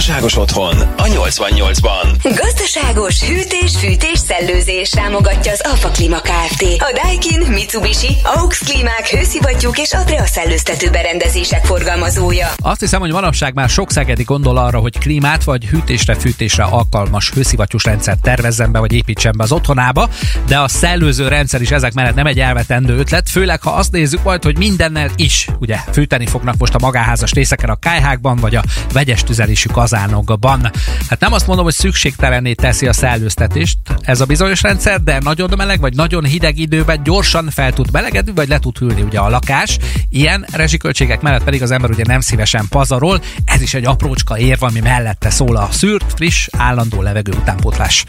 Gazdaságos otthon a 88-ban. Gazdaságos hűtés, fűtés, szellőzés támogatja az Alfa Klima Kft. A Daikin, Mitsubishi, AUX Klímák, hőszivattyúk és Adria szellőztető berendezések forgalmazója. Azt hiszem, hogy manapság már sok szegedi gondol arra, hogy klímát vagy hűtésre, fűtésre alkalmas hőszivattyús rendszert tervezzen be vagy építsen be az otthonába, de a szellőző rendszer is ezek mellett nem egy elvetendő ötlet, főleg ha azt nézzük majd, hogy mindennel is ugye fűteni fognak most a magáházas részeken a kájhákban vagy a vegyes tüzelésű kazánokban. Hát nem azt mondom, hogy szükségtelenné teszi a szellőztetést ez a bizonyos rendszer, de nagyon meleg vagy nagyon hideg időben gyorsan fel tud melegedni, vagy le tud hűlni ugye a lakás. Ilyen rezsiköltségek mellett pedig az ember ugye nem szívesen pazarol. Ez is egy aprócska érv, ami mellette szól a szűrt, friss, állandó levegő utánpótlás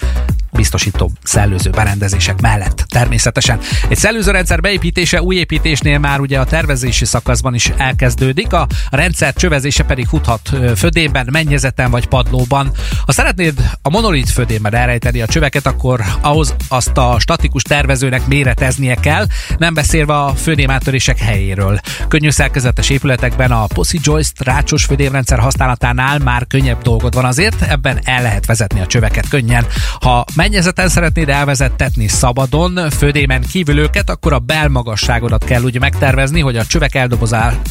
biztosító szellőző berendezések mellett. Természetesen egy szellőzőrendszer beépítése új építésnél már ugye a tervezési szakaszban is elkezdődik, a rendszer csövezése pedig futhat födében, mennyezeten vagy padlóban. Ha szeretnéd a monolit födében elrejteni a csöveket, akkor ahhoz azt a statikus tervezőnek méreteznie kell, nem beszélve a födémátörések helyéről. Könnyű szerkezetes épületekben a Posi Joist rácsos födémrendszer használatánál már könnyebb dolgod van azért, ebben el lehet vezetni a csöveket könnyen. Ha mennyezeten szeretnéd elvezettetni szabadon, födémen kívül őket, akkor a belmagasságodat kell úgy megtervezni, hogy a csövek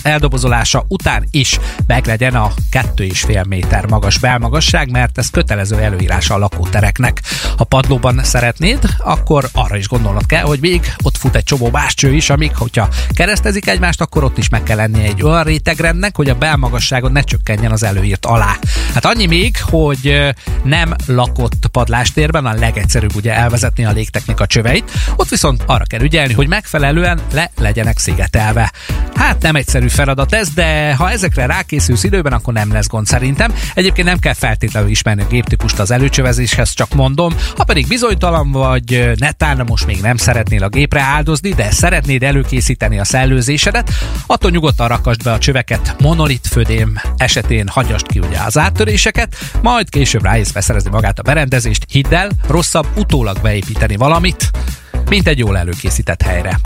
eldobozolása után is meglegyen a 2,5 méter magas belmagasság, mert ez kötelező előírás a lakótereknek. Ha padlóban szeretnéd, akkor arra is gondolnod kell, hogy még ott fut egy csomó más is, amik, hogyha keresztezik egymást, akkor ott is meg kell lennie egy olyan rétegrendnek, hogy a belmagasságon ne csökkenjen az előírt alá. Hát annyi még, hogy nem lakott padlástérben a legegyszerűbb ugye elvezetni a légtechnika csöveit, ott viszont arra kell ügyelni, hogy megfelelően le legyenek szigetelve. Hát nem egyszerű feladat ez, de ha ezekre rákészülsz időben, akkor nem lesz gond szerintem. Egyébként nem kell feltétlenül ismerni a géptípust az előcsövezéshez, csak mondom, ha pedig bizonytalan vagy, netán most még nem szeretnél a gépre áldozni, de szeretnéd előkészíteni a szellőzésedet, attól nyugodtan rakasd be a csöveket monolit födém esetén hagyast ki ugye az áttöréseket, majd később rájössz beszerezni magát a berendezést, hidd el, rosszabb utólag beépíteni valamit, mint egy jól előkészített helyre.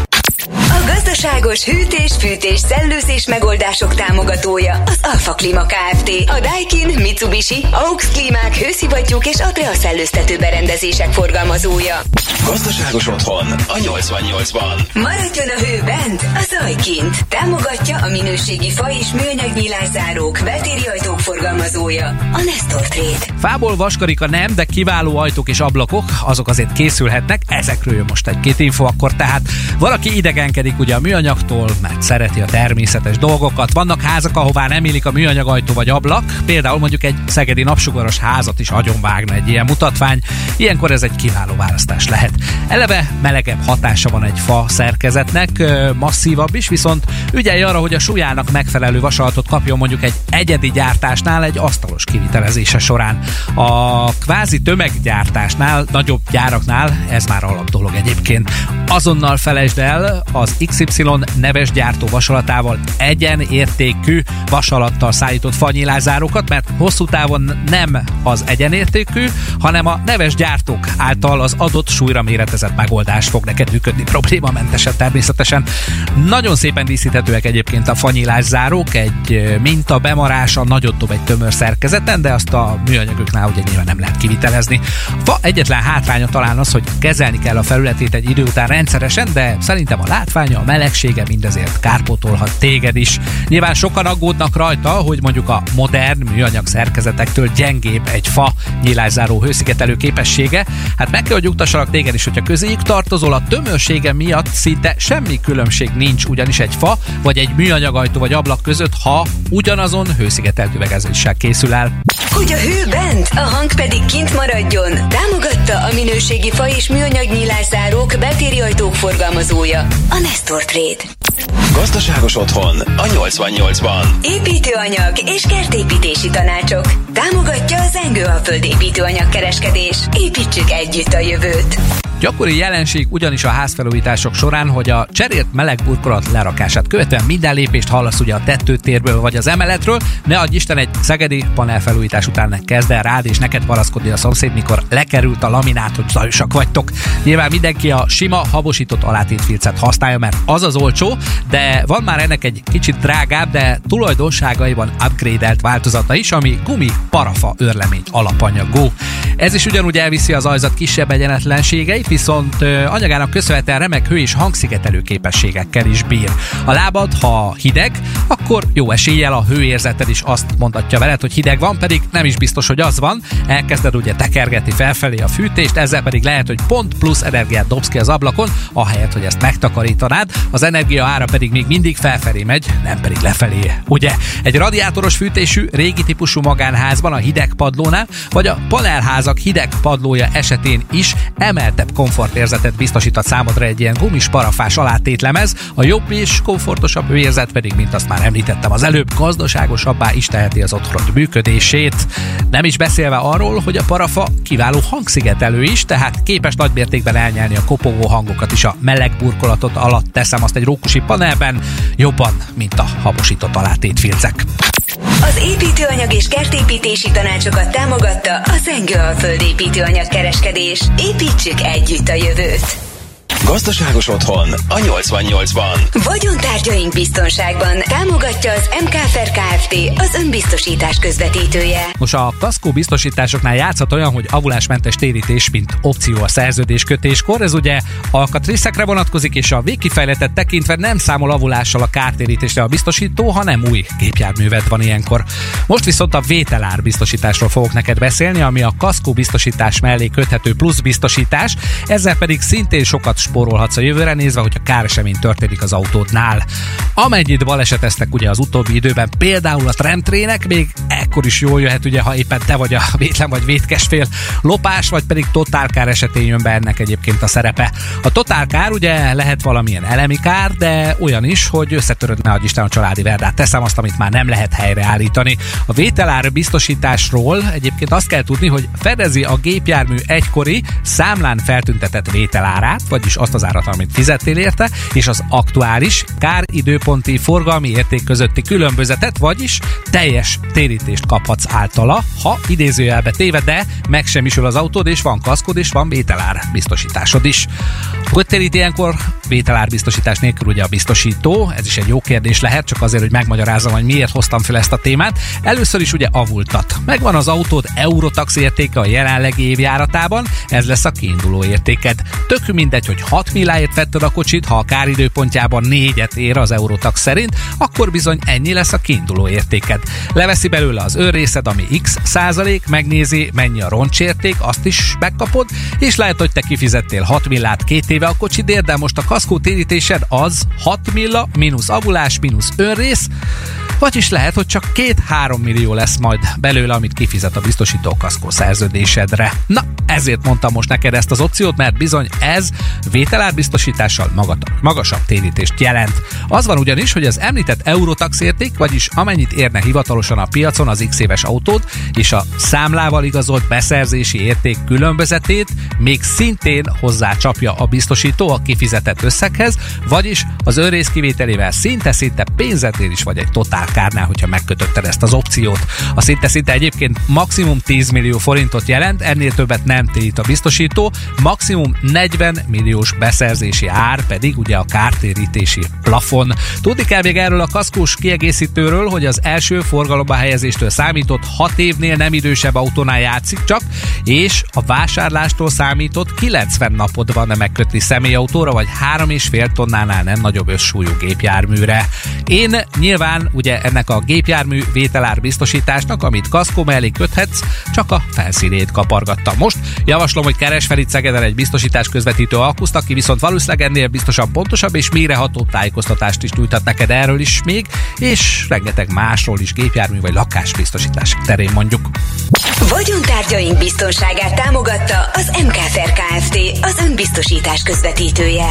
Gazdaságos hűtés, fűtés, szellőzés megoldások támogatója az Alfa Klima Kft. A Daikin, Mitsubishi, AUX Klímák, hőszivattyúk és Adria szellőztető berendezések forgalmazója. Gazdaságos otthon a 88-ban. Maradjon a hő bent, a zaj kint. Támogatja a minőségi fa és műanyag nyilászárók, betériajtók forgalmazója a Nestor Trade. Fából vaskarika nem, de kiváló ajtók és ablakok, azok azért készülhetnek. Ezekről jön most egy-két info, akkor tehát valaki idegenkedik ugye a műanyagtól, mert szereti a természetes dolgokat. Vannak házak, ahová nem illik a műanyag ajtó vagy ablak, például mondjuk egy szegedi napsugaras házat is vágna egy ilyen mutatvány. Ilyenkor ez egy kiváló választás lehet. Eleve melegebb hatása van egy fa szerkezetnek, masszívabb is, viszont ügyelj arra, hogy a súlyának megfelelő vasalatot kapjon mondjuk egy egyedi gyártásnál egy asztalos kivitelezése során. A kvázi tömeggyártásnál, nagyobb gyáraknál ez már alap dolog egyébként. Azonnal felejtsd el az XY neves gyártó vasalatával egyenértékű vasalattal szállított fanyilázárokat, mert hosszú távon nem az egyenértékű, hanem a neves gyártók által az adott súlyra méretezett megoldás fog neked működni problémamentesen természetesen. Nagyon szépen díszíthetőek egyébként a fanyilászárók, egy minta bemarása nagyot dob egy tömör szerkezeten, de azt a műanyagoknál ugye nyilván nem lehet kivitelezni. Fa egyetlen hátránya talán az, hogy kezelni kell a felületét egy idő után rendszeresen, de szerintem a látványa, a melegsége mindezért kárpótolhat téged is. Nyilván sokan aggódnak rajta, hogy mondjuk a modern műanyag szerkezetektől gyengébb egy fa nyílászáró hőszigetelő képessége. Hát meg kell, hogy nyugtassanak téged is, hogyha közéjük tartozol, a tömörsége miatt szinte semmi különbség nincs ugyanis egy fa vagy egy műanyagajtó vagy ablak között, ha ugyanazon hőszigetelt üvegezéssel készül el. Hogy a hő bent, a hang pedig kint maradjon, támogatta a minőségi fa és műanyag nyílászárók betériajtók forgalmazója, a Nestor Trade. Gazdaságos otthon a 88-ban. Építőanyag és kertépítési tanácsok. Támogatja az Engő a földépítőanyag kereskedés. Építsük együtt a jövőt. Gyakori jelenség ugyanis a házfelújítások során, hogy a cserélt meleg burkolat lerakását követően minden lépést hallasz ugye a tetőtérből vagy az emeletről, ne adj Isten egy szegedi panelfelújítás után kezd el rád és neked paraszkodni a szomszéd, mikor lekerült a laminát, hogy zajosak vagytok. Nyilván mindenki a sima, habosított alátétfilcet használja, mert az az olcsó, de van már ennek egy kicsit drágább, de tulajdonságaiban upgrade változata is, ami gumi parafa örlemény alapanyagú. Ez is ugyanúgy elviszi az ajzat kisebb egyenetlenségeit, viszont anyagának köszönhetően remek hő és hangszigetelő képességekkel is bír. A lábad, ha hideg, akkor jó eséllyel a hőérzeted is azt mondatja veled, hogy hideg van, pedig nem is biztos, hogy az van. Elkezded ugye tekergetni felfelé a fűtést, ezzel pedig lehet, hogy pont plusz energiát dobsz ki az ablakon, ahelyett, hogy ezt megtakarítanád. Az energia ára pedig még mindig felfelé megy, nem pedig lefelé. Ugye? Egy radiátoros fűtésű, régi típusú magánházban a hideg padlónál, vagy a panelházak hideg padlója esetén is emeltebb komfortérzetet biztosított számodra egy ilyen gumis parafás alátétlemez, a jobb és komfortosabb hőérzet pedig, mint azt már említettem az előbb, gazdaságosabbá is teheti az otthon működését. Nem is beszélve arról, hogy a parafa kiváló hangszigetelő is, tehát képes nagymértékben elnyelni a kopogó hangokat is a meleg burkolatot alatt teszem azt egy rókusi panelben, jobban, mint a habosított alátétfilcek. Az építőanyag és kertépítési tanácsokat támogatta a Zengő a földépítőanyag kereskedés. Építsük együtt a jövőt! Gazdaságos otthon a 88-ban. Vagyontárgyaink biztonságban támogatja az MKFR Kft. az önbiztosítás közvetítője. Most a kaszkó biztosításoknál játszhat olyan, hogy avulásmentes térítés, mint opció a szerződés kötéskor. Ez ugye alkatrészekre vonatkozik, és a végkifejletet tekintve nem számol avulással a kártérítésre a biztosító, hanem új gépjárművet van ilyenkor. Most viszont a vételár biztosításról fogok neked beszélni, ami a kaszkó biztosítás mellé köthető plusz biztosítás, ezzel pedig szintén sokat spórolhatsz a jövőre nézve, hogyha káresemény történik az autódnál. Amennyit baleseteztek ugye az utóbbi időben, például a trendtrének, még ekkor is jól jöhet, ugye, ha éppen te vagy a vétlen vagy vétkes fél lopás, vagy pedig totálkár esetén jön be ennek egyébként a szerepe. A totálkár ugye lehet valamilyen elemi kár, de olyan is, hogy összetöröd ne Isten a családi verdát. Teszem azt, amit már nem lehet helyreállítani. A vételár biztosításról egyébként azt kell tudni, hogy fedezi a gépjármű egykori számlán feltüntetett vételárát, vagyis azt az árat, amit fizettél érte, és az aktuális kár időponti forgalmi érték közötti különbözetet, vagyis teljes térítést kaphatsz általa, ha idézőjelbe téve, de megsemmisül az autód, és van kaszkod, és van vételár biztosításod is. Hogy téríti ilyenkor vételár biztosítás nélkül ugye a biztosító? Ez is egy jó kérdés lehet, csak azért, hogy megmagyarázom, hogy miért hoztam fel ezt a témát. Először is ugye avultat. Megvan az autód Eurotax értéke a jelenlegi évjáratában, ez lesz a kiinduló értéked. Tök mindegy, hogy 6 milláért vetted a kocsit, ha a káridőpontjában négyet ér az Eurotax szerint, akkor bizony ennyi lesz a kiinduló értéked. Leveszi belőle az őrészed, ami x százalék, megnézi, mennyi a roncsérték, azt is megkapod, és lehet, hogy te kifizettél 6 millát két éve a kocsidért, de most a kaszkó térítésed az 6 milla, mínusz avulás, mínusz önrész, vagyis lehet, hogy csak 2-3 millió lesz majd belőle, amit kifizet a biztosító kaszkó szerződésedre. Na, ezért mondtam most neked ezt az opciót, mert bizony ez vételárbiztosítással magasabb térítést jelent. Az van ugyanis, hogy az említett Eurotax érték, vagyis amennyit érne hivatalosan a piacon az x éves autót, és a számlával igazolt beszerzési érték különbözetét még szintén hozzácsapja a biztosító a kifizetett összeghez, vagyis az önrész kivételével szinte-szinte pénzednél is vagy egy totálkárnál, hogyha megkötötted ezt az opciót. A szinte-szinte egyébként maximum 10 millió forintot jelent, ennél többet nem térít a biztosító, maximum 40 milliós beszerzési ár pedig ugye a kártérítési plafon. Tudni kell még erről a kaszkós kiegészítőről, hogy az első forgalomba helyezéstől számított 6 évnél nem idősebb autónál játszik csak, és a vásárlástól számított 90 napot van megkötni személyautóra, vagy 3,5 tonnánál nem nagyobb összsúlyú gépjárműre. Én nyilván ugye ennek a gépjármű vételár biztosításnak, amit kaszkó mellé köthetsz, csak a felszínét kapargattam. Most javaslom, hogy keres fel itt Szegeden egy biztosítás közvetítő alkuszt, aki viszont valószínűleg ennél biztosan pontosabb és méreható tájékoztatást is nyújtat neked erről is még, és rengeteg másról is gépjármű vagy lakásbiztosítás terén mondjuk. Vagyontárgyaink biztonságát támogatta az MKFR Kft. az önbiztosítás közvetítője.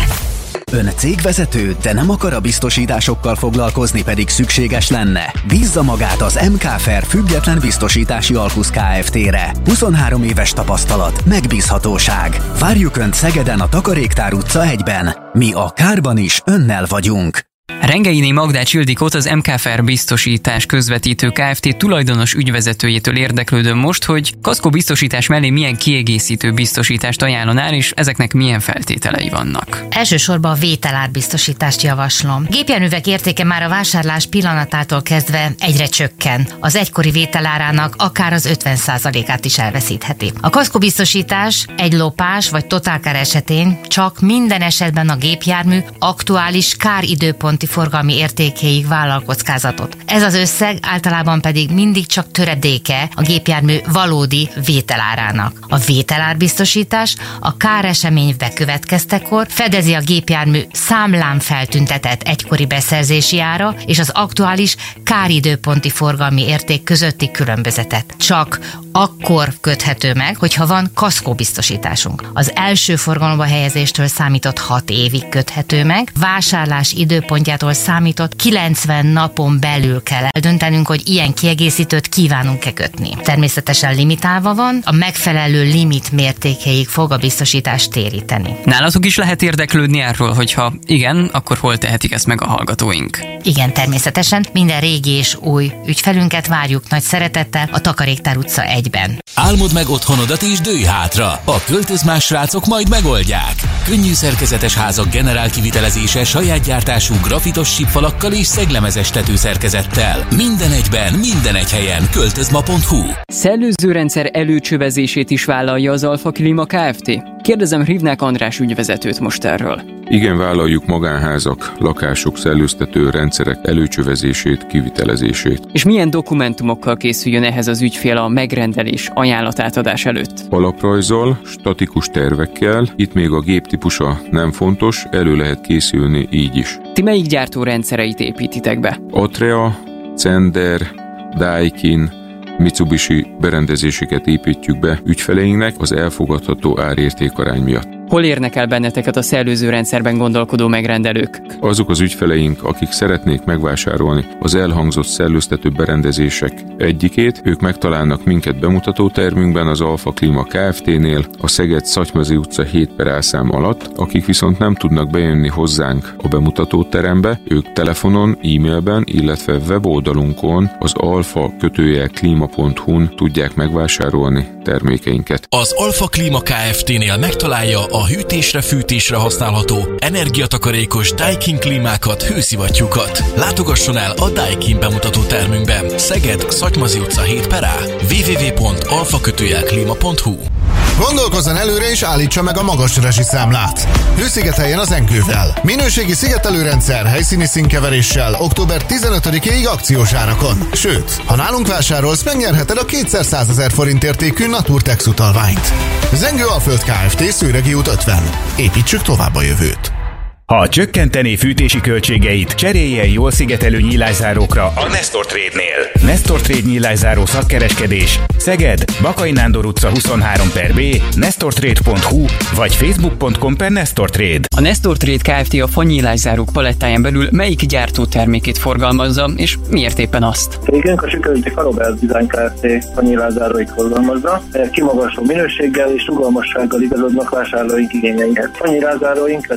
Ön cégvezető, de nem akar a biztosításokkal foglalkozni, pedig szükséges lenne? Bízza magát az MK Fair független biztosítási alkusz Kft-re. 23 éves tapasztalat, megbízhatóság. Várjuk Önt Szegeden a Takaréktár utca 1-ben. Mi a kárban is önnel vagyunk. Rengeini Magdács Ildikót az MKFR biztosítás közvetítő Kft. tulajdonos ügyvezetőjétől érdeklődöm most, hogy kaszkó biztosítás mellé milyen kiegészítő biztosítást ajánlanál, és ezeknek milyen feltételei vannak. Elsősorban a vételárbiztosítást javaslom. Gépjárművek értéke már a vásárlás pillanatától kezdve egyre csökken. Az egykori vételárának akár az 50%-át is elveszítheti. A kaszkó biztosítás egy lopás vagy totálkár esetén csak minden esetben a gépjármű aktuális káridőponti forgalmi értékéig vállal kockázatot. Ez az összeg általában pedig mindig csak töredéke a gépjármű valódi vételárának. A vételárbiztosítás a káresemény bekövetkeztekor fedezi a gépjármű számlán feltüntetett egykori beszerzési ára és az aktuális káridőponti forgalmi érték közötti különbözetet. Csak akkor köthető meg, hogyha van kaszkóbiztosításunk. Az első forgalomba helyezéstől számított 6 évig köthető meg, vásárlás időpontjától számított 90 napon belül kell eldöntenünk, hogy ilyen kiegészítőt kívánunk-e kötni. Természetesen limitálva van, a megfelelő limit mértékeig fog a biztosítást téríteni. Nálatok is lehet érdeklődni erről, hogyha igen, akkor hol tehetik ezt meg a hallgatóink? Igen, természetesen minden régi és új ügyfelünket várjuk nagy szeretettel a Takaréktár utca 1-ben. Álmod meg otthonodat és dőj hátra. A költözmás srácok majd megoldják. Könnyű szerkezetes házak generál kivitelezése saját gyártású grafitos sípfalakkal és szeglemezes tetőszerkezettel. Minden egyben, minden egy helyen. Költözma.hu Szellőzőrendszer előcsövezését is vállalja az Alfa Klima Kft. Kérdezem Rivnák András ügyvezetőt most erről. Igen, vállaljuk magánházak, lakások, szellőztető rendszerek előcsövezését, kivitelezését. És milyen dokumentumokkal készüljön ehhez az ügyfél a megrendelés ajánlatátadás előtt? Alaprajzol, statikus tervekkel, itt még a géptípusa nem fontos, elő lehet készülni így is. Ti melyik gyártó rendszereit építitek be? Atrea, Cender, Daikin, Mitsubishi berendezéseket építjük be ügyfeleinknek az elfogadható árértékarány miatt. Hol érnek el benneteket a szellőző rendszerben gondolkodó megrendelők? Azok az ügyfeleink, akik szeretnék megvásárolni az elhangzott szellőztető berendezések egyikét, ők megtalálnak minket bemutató termünkben az Alfa Klima Kft-nél, a Szeged Szatymazé utca 7 per elszám alatt, akik viszont nem tudnak bejönni hozzánk a bemutató terembe, ők telefonon, e-mailben, illetve weboldalunkon az alfa kötőjel klíma.hu-n tudják megvásárolni termékeinket. Az Alfa Klima Kft-nél megtalálja a hűtésre, fűtésre használható, energiatakarékos Daikin klímákat, hőszivattyúkat. Látogasson el a Daikin bemutató termünkben. Szeged, Szatymazi utca 7 per A. Gondolkozzon előre és állítsa meg a magas rezsiszámlát. Hőszigeteljen az enkővel. Minőségi szigetelőrendszer helyszíni színkeveréssel október 15-ig akciós árakon. Sőt, ha nálunk vásárolsz, megnyerheted a 200 ezer forint értékű Naturtex utalványt. Zengő Alföld Kft. Szőregi út 50. Építsük tovább a jövőt. Ha csökkenteni fűtési költségeit, cseréljen jól szigetelő nyílászárókra a Nestor Trade-nél. Nestor Trade nyílászáró szakkereskedés Szeged, Bakai Nándor utca 23 per B, nestortrade.hu vagy facebook.com per Nestor Trade. A Nestor Trade Kft. a fanyílászárók palettáján belül melyik gyártó termékét forgalmazza, és miért éppen azt? Igen, a sikerült a Robert Design Kft. fanyílászáróit forgalmazza, kimagasló minőséggel és rugalmassággal igazodnak vásárlóink igényeihez. Fanyílászáróink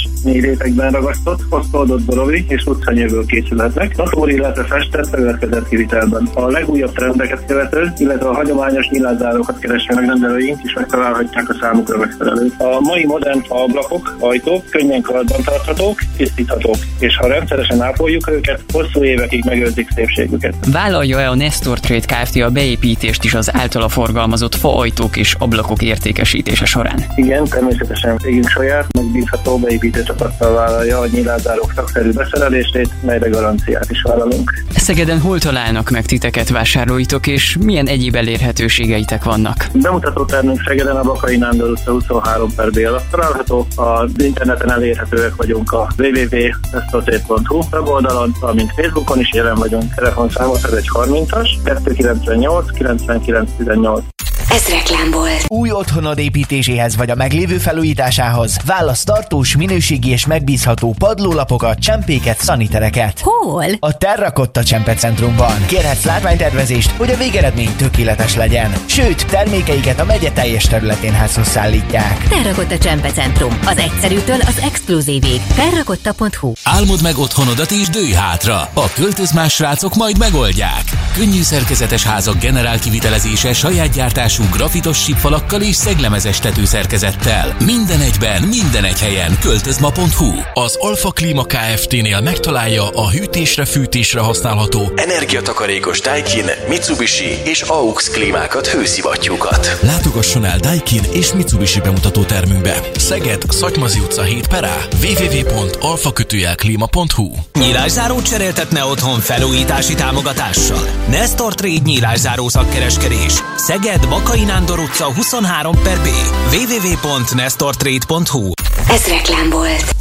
letemelésmentes, négy rétegben ragasztott, hosszadott borovi és utcanyőből készülhetnek. Natóri, illetve festett felületkezett kivitelben. A legújabb trendeket követő, illetve a hagyományos nyilázárokat kereső megrendelőink is megtalálhatják a számukra megfelelőt. A mai modern ablakok, ajtók könnyen karban tarthatók, tisztíthatók, és ha rendszeresen ápoljuk őket, hosszú évekig megőrzik szépségüket. Vállalja-e a Nestor Trade Kft. a beépítést is az általa forgalmazott faajtók és ablakok értékesítése során? Igen, természetesen végünk saját, megbízható beépítő csapattal vállalja a nyilázárok szakszerű beszerelését, melyre garanciát is vállalunk. Szegeden hol találnak meg titeket vásárlóitok, és milyen egyéb elérhetőségeitek vannak? Bemutató termünk Szegeden a Bakai Nándor utca 23 per B alatt található. Az interneten elérhetőek vagyunk a www.estoté.hu weboldalon, valamint Facebookon is jelen vagyunk. Telefonszámot ez egy 30-as 298 99 18. Ez reklám volt. Új otthonod építéséhez vagy a meglévő felújításához válasz tartós, minőségi és megbízható padlólapokat, csempéket, szanitereket. Hol? A Terrakotta Csempecentrumban. Kérhetsz látványtervezést, hogy a végeredmény tökéletes legyen. Sőt, termékeiket a megye teljes területén házhoz szállítják. Terrakotta Csempecentrum. Az egyszerűtől az exkluzívig. Terrakotta.hu Álmod meg otthonodat és dőj hátra. A költözmás srácok majd megoldják. Könnyű szerkezetes házak generál kivitelezése saját gyártású grafitos sípfalakkal és szeglemezes tetőszerkezettel. Minden egyben, minden egy helyen. Költözma.hu Az Alfa Klima Kft-nél megtalálja a hűtésre, fűtésre használható energiatakarékos Daikin, Mitsubishi és AUX klímákat, hőszivattyúkat. Látogasson el Daikin és Mitsubishi bemutató termünkbe. Szeged, Szatymazi utca 7 perá, www.alfakötőjelklima.hu Nyílászáró cseréltetne otthon felújítási támogatással. Nestor Trade nyílászáró szakkereskedés. Szeged, Bakai Nándor utca 23 per B. www.nestortrade.hu Ez reklám volt.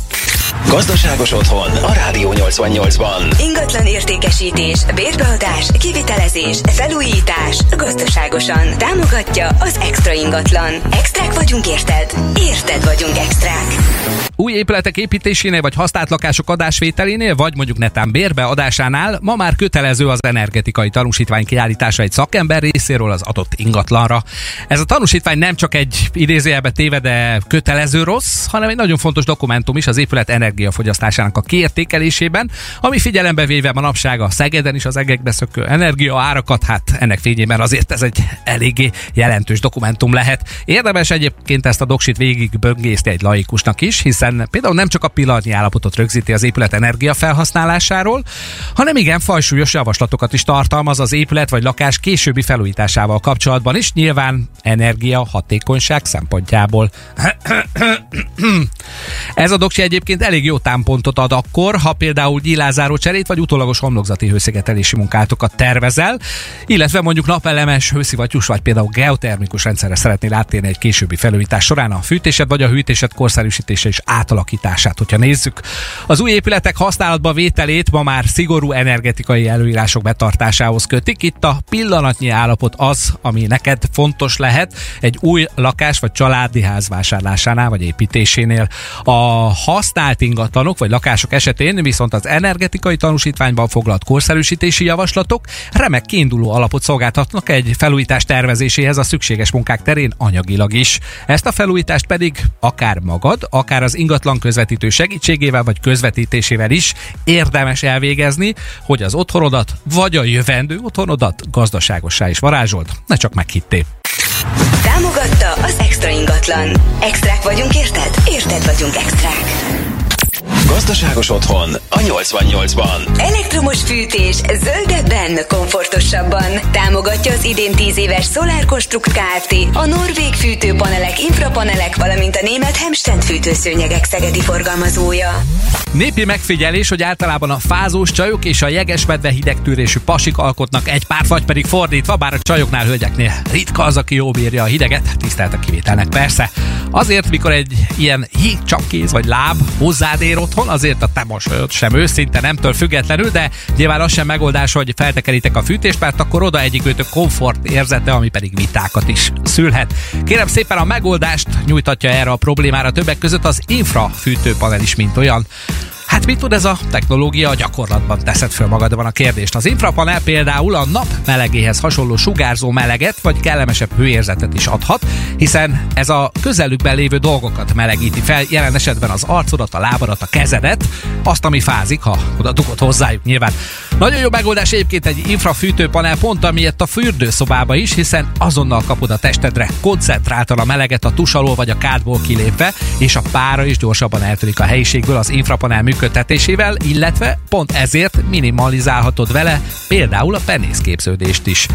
Gazdaságos otthon a Rádió 88-ban. Ingatlan értékesítés, bérbeadás, kivitelezés, felújítás, gazdaságosan. Támogatja az Extra ingatlan. Extrák vagyunk érted? Érted vagyunk extrák. Új épületek építésénél, vagy használt lakások adásvételénél, vagy mondjuk netán bérbeadásánál ma már kötelező az energetikai tanúsítvány kiállítása egy szakember részéről az adott ingatlanra. Ez a tanúsítvány nem csak egy idézőjelbe téve, de kötelező rossz, hanem egy nagyon fontos dokumentum is az épület energiafogyasztásának a kiértékelésében, ami figyelembe véve manapság a Szegeden is az egekbe szökő energia árakat, hát ennek fényében azért ez egy eléggé jelentős dokumentum lehet. Érdemes egyébként ezt a doksit végig böngészni egy laikusnak is, hiszen például nem csak a pillanatnyi állapotot rögzíti az épület energia felhasználásáról, hanem igen fajsúlyos javaslatokat is tartalmaz az épület vagy lakás későbbi felújításával kapcsolatban is, nyilván energia hatékonyság szempontjából. Ez a doksi egyébként elég jó támpontot ad akkor, ha például gyilázáró cserét vagy utólagos homlokzati hőszigetelési munkátokat tervezel, illetve mondjuk napelemes, hőszivattyús vagy például geotermikus rendszerre szeretnél áttérni egy későbbi felújítás során a fűtésed vagy a hűtésed korszerűsítése és átalakítását, hogyha nézzük. Az új épületek használatba vételét ma már szigorú energetikai előírások betartásához kötik. Itt a pillanatnyi állapot az, ami neked fontos lehet egy új lakás vagy családi ház vásárlásánál vagy építésénél. A használt ingatlanok vagy lakások esetén viszont az energetikai tanúsítványban foglalt korszerűsítési javaslatok remek kiinduló alapot szolgáltatnak egy felújítás tervezéséhez a szükséges munkák terén anyagilag is. Ezt a felújítást pedig akár magad, akár az ingatlan közvetítő segítségével vagy közvetítésével is érdemes elvégezni, hogy az otthonodat vagy a jövendő otthonodat gazdaságossá is varázsold, ne csak meghitté. Támogatta az Extra ingatlan. Extrák vagyunk érted? Érted vagyunk extrák. Gazdaságos otthon a 88-ban. Elektromos fűtés zöldebben, komfortosabban. Támogatja az idén 10 éves Solar Construct Kft. A norvég fűtőpanelek, infrapanelek, valamint a német Hemstend fűtőszőnyegek szegedi forgalmazója. Népi megfigyelés, hogy általában a fázós csajok és a jegesmedve hidegtűrésű pasik alkotnak egy pár, vagy pedig fordítva, bár a csajoknál, hölgyeknél ritka az, aki jó bírja a hideget, tisztelt a kivételnek persze. Azért, mikor egy ilyen híg kéz vagy láb hozzád ér otthon, azért a te mosolyod sem őszinte, nemtől függetlenül, de nyilván az sem megoldás, hogy feltekeritek a fűtést, mert akkor oda egyikőtök komfort érzete, ami pedig vitákat is szülhet. Kérem szépen a megoldást nyújtatja erre a problémára többek között az infrafűtőpanel is, mint olyan. Hát mit tud ez a technológia a gyakorlatban? Teszed föl magadban a kérdést. Az infrapanel például a nap melegéhez hasonló sugárzó meleget vagy kellemesebb hőérzetet is adhat, hiszen ez a közelükben lévő dolgokat melegíti fel, jelen esetben az arcodat, a lábadat, a kezedet, azt, ami fázik, ha oda dugod hozzájuk nyilván. Nagyon jó megoldás egyébként egy infrafűtőpanel pont amiért a fürdőszobába is, hiszen azonnal kapod a testedre koncentráltan a meleget a tusalól vagy a kádból kilépve, és a pára is gyorsabban eltörik a helyiségből az infrapanel működtetésével, illetve pont ezért minimalizálhatod vele például a penészképződést is.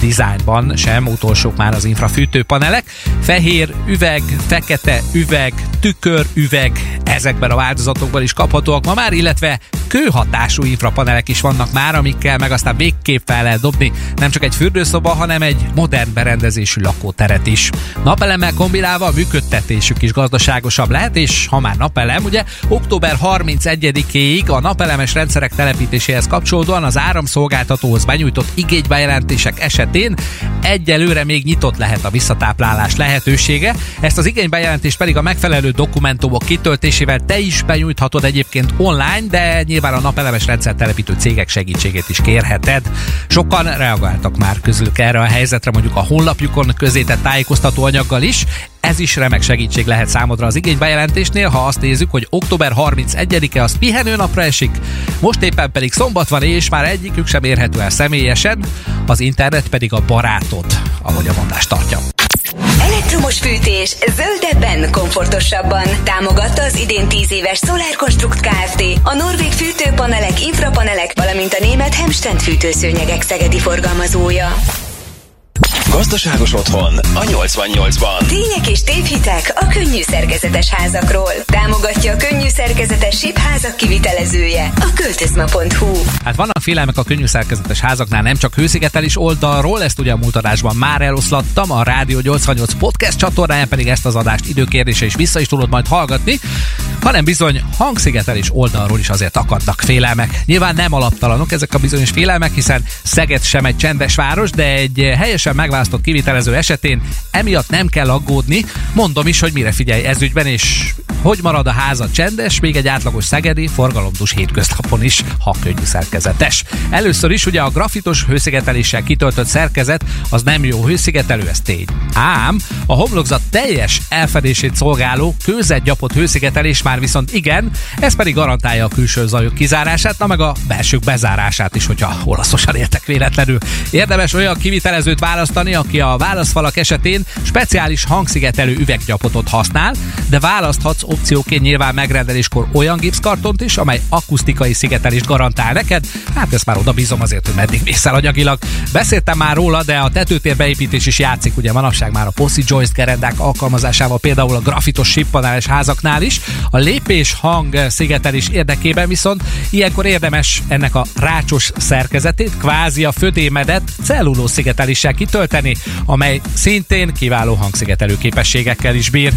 Designban sem utolsók már az infrafűtőpanelek. Fehér üveg, fekete üveg, tükör, üveg, ezekben a változatokban is kaphatóak ma már, illetve kőhatású infrapanelek is vannak már, amikkel meg aztán végképp fel lehet dobni nem csak egy fürdőszoba, hanem egy modern berendezésű lakóteret is. Napelemmel kombinálva a működtetésük is gazdaságosabb lehet, és ha már napelem, ugye október 31-éig a napelemes rendszerek telepítéséhez kapcsolódóan az áramszolgáltatóhoz benyújtott igénybejelentések esetén egyelőre még nyitott lehet a visszatáplálás lehetősége. Ezt az igénybejelentést pedig a megfelelő dokumentumok kitöltésével te is benyújthatod egyébként online, de nyilván a napelemes rendszer telepítő cégek segítségét is kérheted. Sokan reagáltak már közülük erre a helyzetre, mondjuk a honlapjukon közétett tájékoztató anyaggal is. Ez is remek segítség lehet számodra az igénybejelentésnél, ha azt nézzük, hogy október 31-e az pihenőnapra esik, most éppen pedig szombat van, és már egyikük sem érhető el személyesen, az internet pedig a barátod, ahogy a mondás tartja. Elektromos fűtés zöldebben, komfortosabban. Támogatta az idén 10 éves Solar Construct Kft. A norvég fűtőpanelek, infrapanelek, valamint a német Hemstend fűtőszőnyegek szegedi forgalmazója. Gazdaságos otthon a 88-ban. Tények és tévhitek a könnyű szerkezetes házakról. Támogatja a könnyű szerkezetes SIP házak kivitelezője a költözma.hu. Hát vannak félelmek a könnyű szerkezetes házaknál, nem csak hőszigetelés oldalról, ezt ugye a múlt adásban már eloszlattam, a Rádió 88 podcast csatornáján pedig ezt az adást időkérdése is vissza is tudod majd hallgatni, hanem bizony hangszigetelés oldalról is azért akadnak félelmek. Nyilván nem alaptalanok ezek a bizonyos félelmek, hiszen Szeged sem egy csendes város, de egy helyesen megválasztott kivitelező esetén emiatt nem kell aggódni. Mondom is, hogy mire figyelj ez ügyben, és hogy marad a háza csendes, még egy átlagos szegedi forgalomdús hétköznapon is, ha könnyű szerkezetes. Először is ugye a grafitos hőszigeteléssel kitöltött szerkezet az nem jó hőszigetelő, ez tény. Ám a homlokzat teljes elfedését szolgáló kőzet gyapott hőszigetelés már viszont igen, ez pedig garantálja a külső zajok kizárását, na meg a belsők bezárását is, hogyha olaszosan értek véletlenül. Érdemes olyan kivitelezőt választani, aki a válaszfalak esetén speciális hangszigetelő üveggyapotot használ, de választhatsz opcióként nyilván megrendeléskor olyan gipszkartont is, amely akusztikai szigetelést garantál neked. Hát ezt már oda bízom azért, hogy meddig vészel anyagilag. Beszéltem már róla, de a tetőtér beépítés is játszik, ugye manapság már a Possi Joyce gerendák alkalmazásával, például a grafitos sippaneles házaknál is. A lépés hang szigetelés érdekében viszont ilyenkor érdemes ennek a rácsos szerkezetét, kvázi a födémedet celluló szigeteléssel kitölteni, amely szintén kiváló hangszigetelő képességekkel is bír.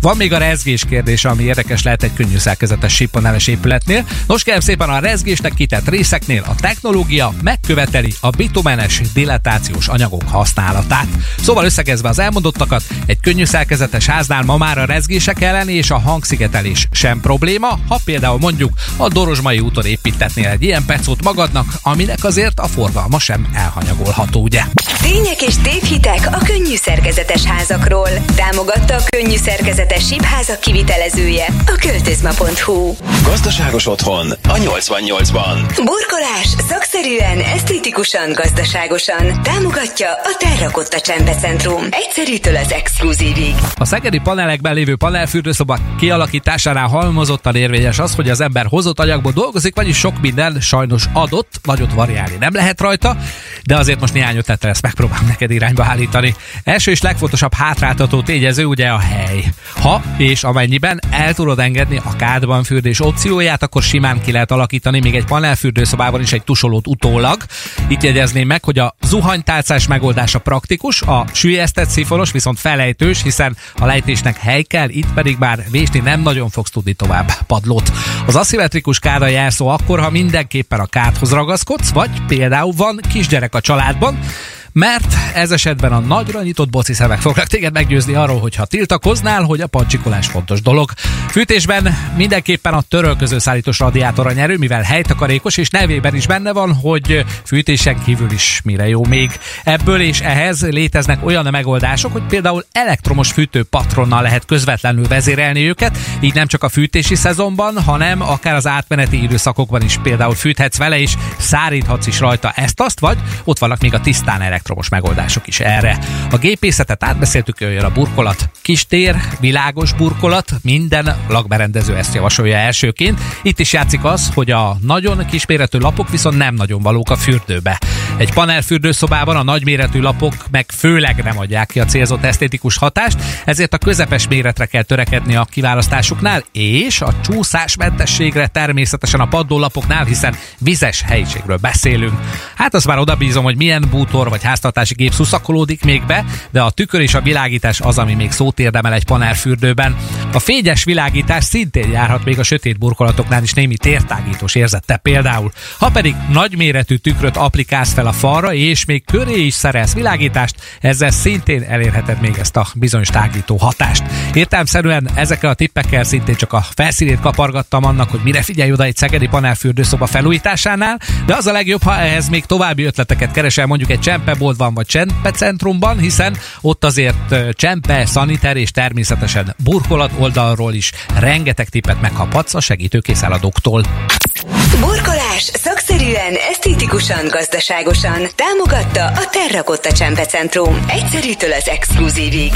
Van még a rezgés kérdés, ami érdekes lehet egy könnyű szerkezetes sippaneles épületnél. Nos, kérem szépen a rezgésnek kitett részeknél a technológia megköveteli a bitumenes dilatációs anyagok használatát. Szóval összegezve az elmondottakat, egy könnyű szerkezetes háznál ma már a rezgések ellen és a hangszigetelés sem probléma, ha például mondjuk a Dorozsmai úton építetnél egy ilyen pecót magadnak, aminek azért a forgalma sem elhanyagolható, ugye? Tények és tévhitek a könnyű szerkezetes házakról. Támogatta a könnyű szerkezetes sípházak kivitelezője a költözma.hu. Gazdaságos otthon a 88-ban. Burkolás szakszerűen, esztétikusan, gazdaságosan. Támogatja a Terrakotta Csempecentrum. Egyszerűtől az exkluzívig. A szegedi panelekben lévő panelfürdőszoba kialakításánál halmozottan érvényes az, hogy az ember hozott anyagból dolgozik, vagyis sok minden sajnos adott, nagyot variálni nem lehet rajta, de azért most néhány ötletre ezt megpróbálom neked irányba állítani. Első és legfontosabb hátráltató tényező ugye a hely. Ha és amennyiben el tudod engedni a kádban fürdés opcióját, akkor simán ki lehet alakítani még egy panelfürdőszobában is egy tusolót utólag. Itt jegyezném meg, hogy a zuhanytálcás megoldása praktikus, a sűjesztett szifonos viszont felejtős, hiszen a lejtésnek hely kell, itt pedig már vésni nem nagyon fogsz tudni tovább padlót. Az aszimmetrikus káda jelszó akkor, ha mindenképpen a kádhoz ragaszkodsz, vagy például van kisgyerek a családban, mert ez esetben a nagyra nyitott boci szemek fognak téged meggyőzni arról, hogy ha tiltakoznál, hogy a pancsikolás fontos dolog. Fűtésben mindenképpen a törölköző szállítós radiátor a nyerő, mivel helytakarékos, és nevében is benne van, hogy fűtésen kívül is mire jó még. Ebből és ehhez léteznek olyan megoldások, hogy például elektromos fűtő patronnal lehet közvetlenül vezérelni őket, így nem csak a fűtési szezonban, hanem akár az átmeneti időszakokban is például fűthetsz vele, és száríthatsz is rajta ezt-azt, vagy ott vannak még a tisztán elektromos elektromos megoldások is erre. A gépészetet átbeszéltük, jöjjön a burkolat. Kis tér, világos burkolat, minden lakberendező ezt javasolja elsőként. Itt is játszik az, hogy a nagyon kisméretű lapok viszont nem nagyon valók a fürdőbe. Egy panelfürdőszobában a nagyméretű lapok meg főleg nem adják ki a célzott esztétikus hatást, ezért a közepes méretre kell törekedni a kiválasztásuknál, és a csúszásmentességre természetesen a padlólapoknál, hiszen vizes helyiségről beszélünk. Hát az már odabízom, hogy milyen bútor vagy háztartási gép szuszakolódik még be, de a tükör és a világítás az, ami még szót érdemel egy panelfürdőben. A fényes világítás szintén járhat még a sötét burkolatoknál is némi tértágítós érzette például. Ha pedig nagyméretű tükröt applikálsz fel a falra, és még köré is szerelsz világítást, ezzel szintén elérheted még ezt a bizonyos tágító hatást. Értelmszerűen ezekkel a tippekkel szintén csak a felszínét kapargattam annak, hogy mire figyelj oda egy szegedi panelfürdőszoba felújításánál, de az a legjobb, ha ehhez még további ötleteket keresel mondjuk egy csempeboltban vagy csempecentrumban, hiszen ott azért csempe, szaniter és természetesen burkolat oldalról is rengeteg tippet megkaphatsz a segítőkész eladóktól. Burkolás szakszerűen, esztétikusan, gazdaságosan támogatta a Terrakotta Csempecentrum. Egyszerűtől az exkluzívig.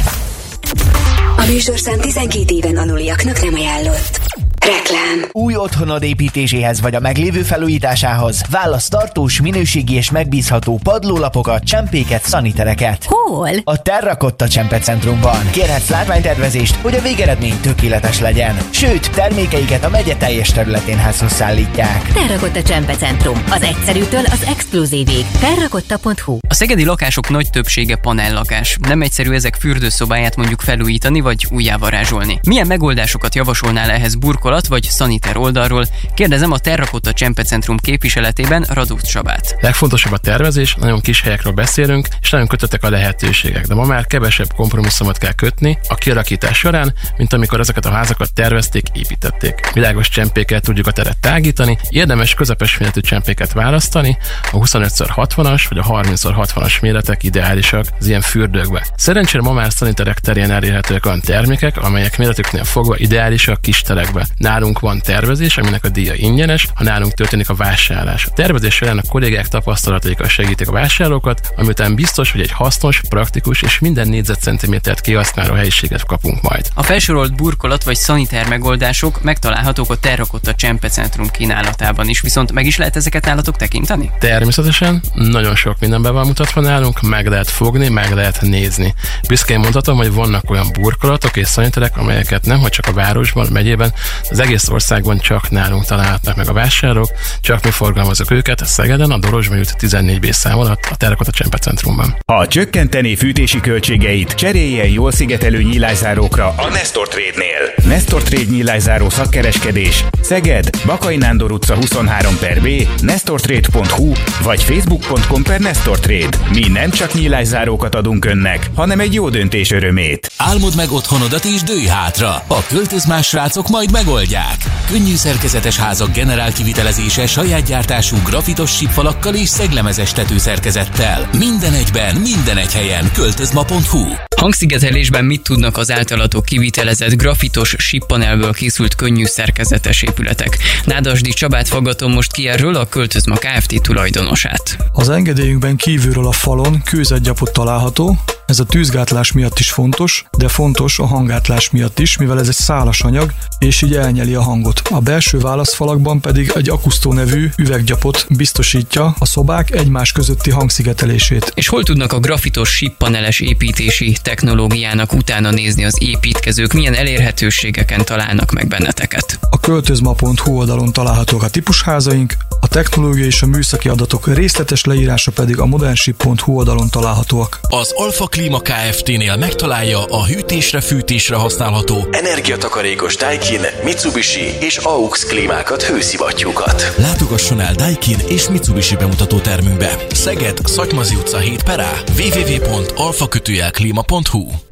A műsorszám 12 éven aluliaknak nem ajánlott. Reklám. Új otthonod építéséhez vagy a meglévő felújításához válasz tartós, minőségi és megbízható padlólapokat, csempéket, szanitereket. Hol? A Terrakotta Csempecentrumban. Kérhetsz látványtervezést, hogy a végeredmény tökéletes legyen. Sőt, termékeiket a megye teljes területén házhoz szállítják. Terrakotta Csempecentrum. Az egyszerűtől az exkluzívig. Terrakotta.hu A szegedi lakások nagy többsége panellakás. Nem egyszerű ezek fürdőszobáját mondjuk felújítani vagy újjávarázsolni. Milyen megoldásokat javasolnál ehhez burkolat vagy szaniter oldalról? Kérdezem a Terrakotta Csempecentrum képviseletében Radúc Csabát. Legfontosabb a tervezés, nagyon kis helyekről beszélünk, és nagyon kötöttek a lehetőségek, de ma már kevesebb kompromisszumot kell kötni a kialakítás során, mint amikor ezeket a házakat tervezték, építették. Világos csempékkel tudjuk a teret tágítani, érdemes közepes méretű csempéket választani, a 25x60-as vagy a 30x60-as méretek ideálisak az ilyen fürdőkbe. Szerencsére ma már szaniterek terén elérhetőek olyan termékek, amelyek méretüknél fogva ideálisak kis terekbe. Nálunk van tervezés, aminek a díja ingyenes, ha nálunk történik a vásárlás. A tervezés során a kollégák tapasztalataikkal segítik a vásárlókat, amiután biztos, hogy egy hasznos, praktikus és minden négyzetcentimétert kihasználó helyiséget kapunk majd. A felsorolt burkolat vagy szaniter megoldások megtalálhatók a Terrakotta Csempecentrum kínálatában is, viszont meg is lehet ezeket nálatok tekinteni? Természetesen nagyon sok mindenben van mutatva nálunk, meg lehet fogni, meg lehet nézni. Büszkén mondhatom, hogy vannak olyan burkolatok és szaniterek, amelyeket nem hogy csak a városban, megyében, az egész országban csak nálunk találhatnak meg a vásárok, csak mi forgalmazok őket Szegeden, a Dorosban út 14B szám alatt, a Terrakotta Csempecentrumban. Ha csökkenteni fűtési költségeit, cseréljen jól szigetelő nyílászárókra a Nestor Trade-nél. Nestor Trade nyílászáró szakkereskedés Szeged, Bakai Nándor utca 23 per B, nestortrade.hu vagy facebook.com per Nestor Trade. Mi nem csak nyílászárókat adunk önnek, hanem egy jó döntés örömét. Álmod meg otthonodat és dőj hátra. A költözmás srácok majd megoldják. Könnyű szerkezetes házak generál kivitelezése saját gyártású grafitos sípfalakkal és szeglemezes tetőszerkezettel. Minden egyben, minden egy helyen. Költözma.hu Hangszigetelésben mit tudnak az általatok kivitelezett grafitos sippanelből készült könnyű szerkezetes épületek? Nádasdi Csabát fogatom most ki erről a Költözma Kft. tulajdonosát. Az engedélyünkben kívülről a falon kőzetgyapot található, ez a tűzgátlás miatt is fontos, de fontos a hangátlás miatt is, mivel ez egy szálas anyag, és így elnyeli a hangot. A belső válaszfalakban pedig egy akusztó nevű üveggyapot biztosítja a szobák egymás közötti hangszigetelését. És hol tudnak a grafitos sippaneles építési technológiának utána nézni az építkezők, milyen elérhetőségeken találnak meg benneteket? A költözma.hu oldalon találhatók a típusházaink, a technológiai és a műszaki adatok részletes leírása pedig a modernship.hu oldalon találhatóak. Az Alfa Klima Kft-nél megtalálja a hűtésre-fűtésre használható energiatakarékos Daikin, Mitsubishi és AUX klímákat, hőszivattyúkat. Látogasson el Daikin és Mitsubishi bemutató termünkbe. Szeged, Szatymazi utca 7 perá, www.alfakötőjelklima.hu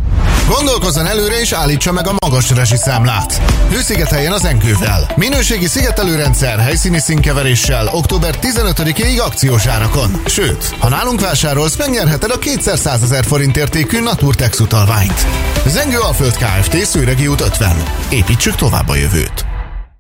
Gondolkozzon előre és állítsa meg a magas rezsiszámlát. Hőszigeteljen az enkővel. Minőségi szigetelőrendszer helyszíni színkeveréssel október 15-ig akciós árakon. Sőt, ha nálunk vásárolsz, megnyerheted a 200 ezer forint értékű Naturtex utalványt. Zengő Alföld Kft. Szőregi út 50. Építsük tovább a jövőt.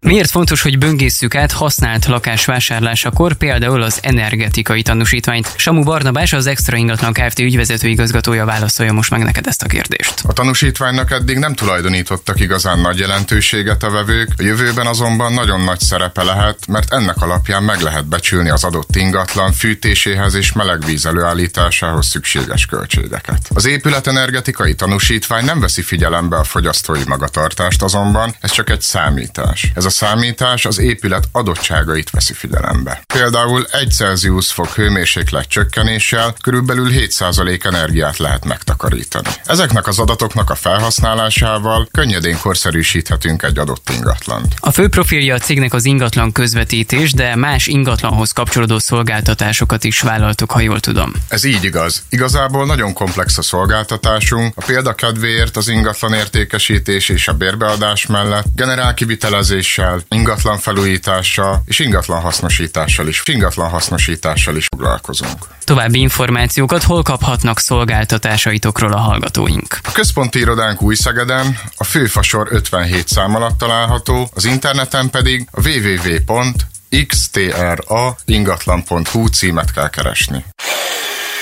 Miért fontos, hogy böngészszük át használt lakás vásárlásakor például az energetikai tanúsítványt? Samu Barnabás, az Extra Ingatlan Kft. ügyvezető igazgatója válaszolja most meg neked ezt a kérdést. A tanúsítványnak eddig nem tulajdonítottak igazán nagy jelentőséget a vevők, a jövőben azonban nagyon nagy szerepe lehet, mert ennek alapján meg lehet becsülni az adott ingatlan fűtéséhez és melegvíz előállításához szükséges költségeket. Az épület energetikai tanúsítvány nem veszi figyelembe a fogyasztói magatartást azonban, ez csak egy számítás. Ez a számítás az épület adottságait veszi figyelembe. Például 1 Celsius fok hőmérséklet csökkenéssel körülbelül 7% energiát lehet megtakarítani. Ezeknek az adatoknak a felhasználásával könnyedén korszerűsíthetünk egy adott ingatlant. A fő profilja a cégnek az ingatlan közvetítés, de más ingatlanhoz kapcsolódó szolgáltatásokat is vállaltok, ha jól tudom. Ez így igaz. Igazából nagyon komplex a szolgáltatásunk. A példa kedvéért az ingatlan értékesítés és a bérbeadás mellett generál kivitelezés tervezéssel, ingatlan felújítással és ingatlan hasznosítással is, ingatlan hasznosítással is foglalkozunk. További információkat hol kaphatnak szolgáltatásaitokról a hallgatóink? A központi irodánk új Szegeden, a főfasor 57 szám alatt található, az interneten pedig a www.xtraingatlan.hu címet kell keresni.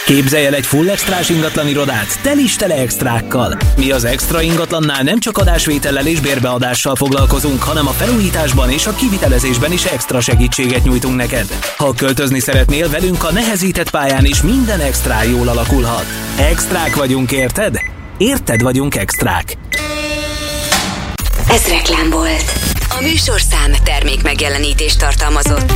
Képzelj el egy full extrás ingatlan irodát, tel is tele extrákkal. Mi az extra ingatlannál nem csak adásvétellel és bérbeadással foglalkozunk, hanem a felújításban és a kivitelezésben is extra segítséget nyújtunk neked. Ha költözni szeretnél velünk a nehezített pályán is minden extra jól alakulhat. Extrák vagyunk, érted? Érted vagyunk extrák. Ez reklám volt. A műsorszám termék megjelenítést tartalmazott.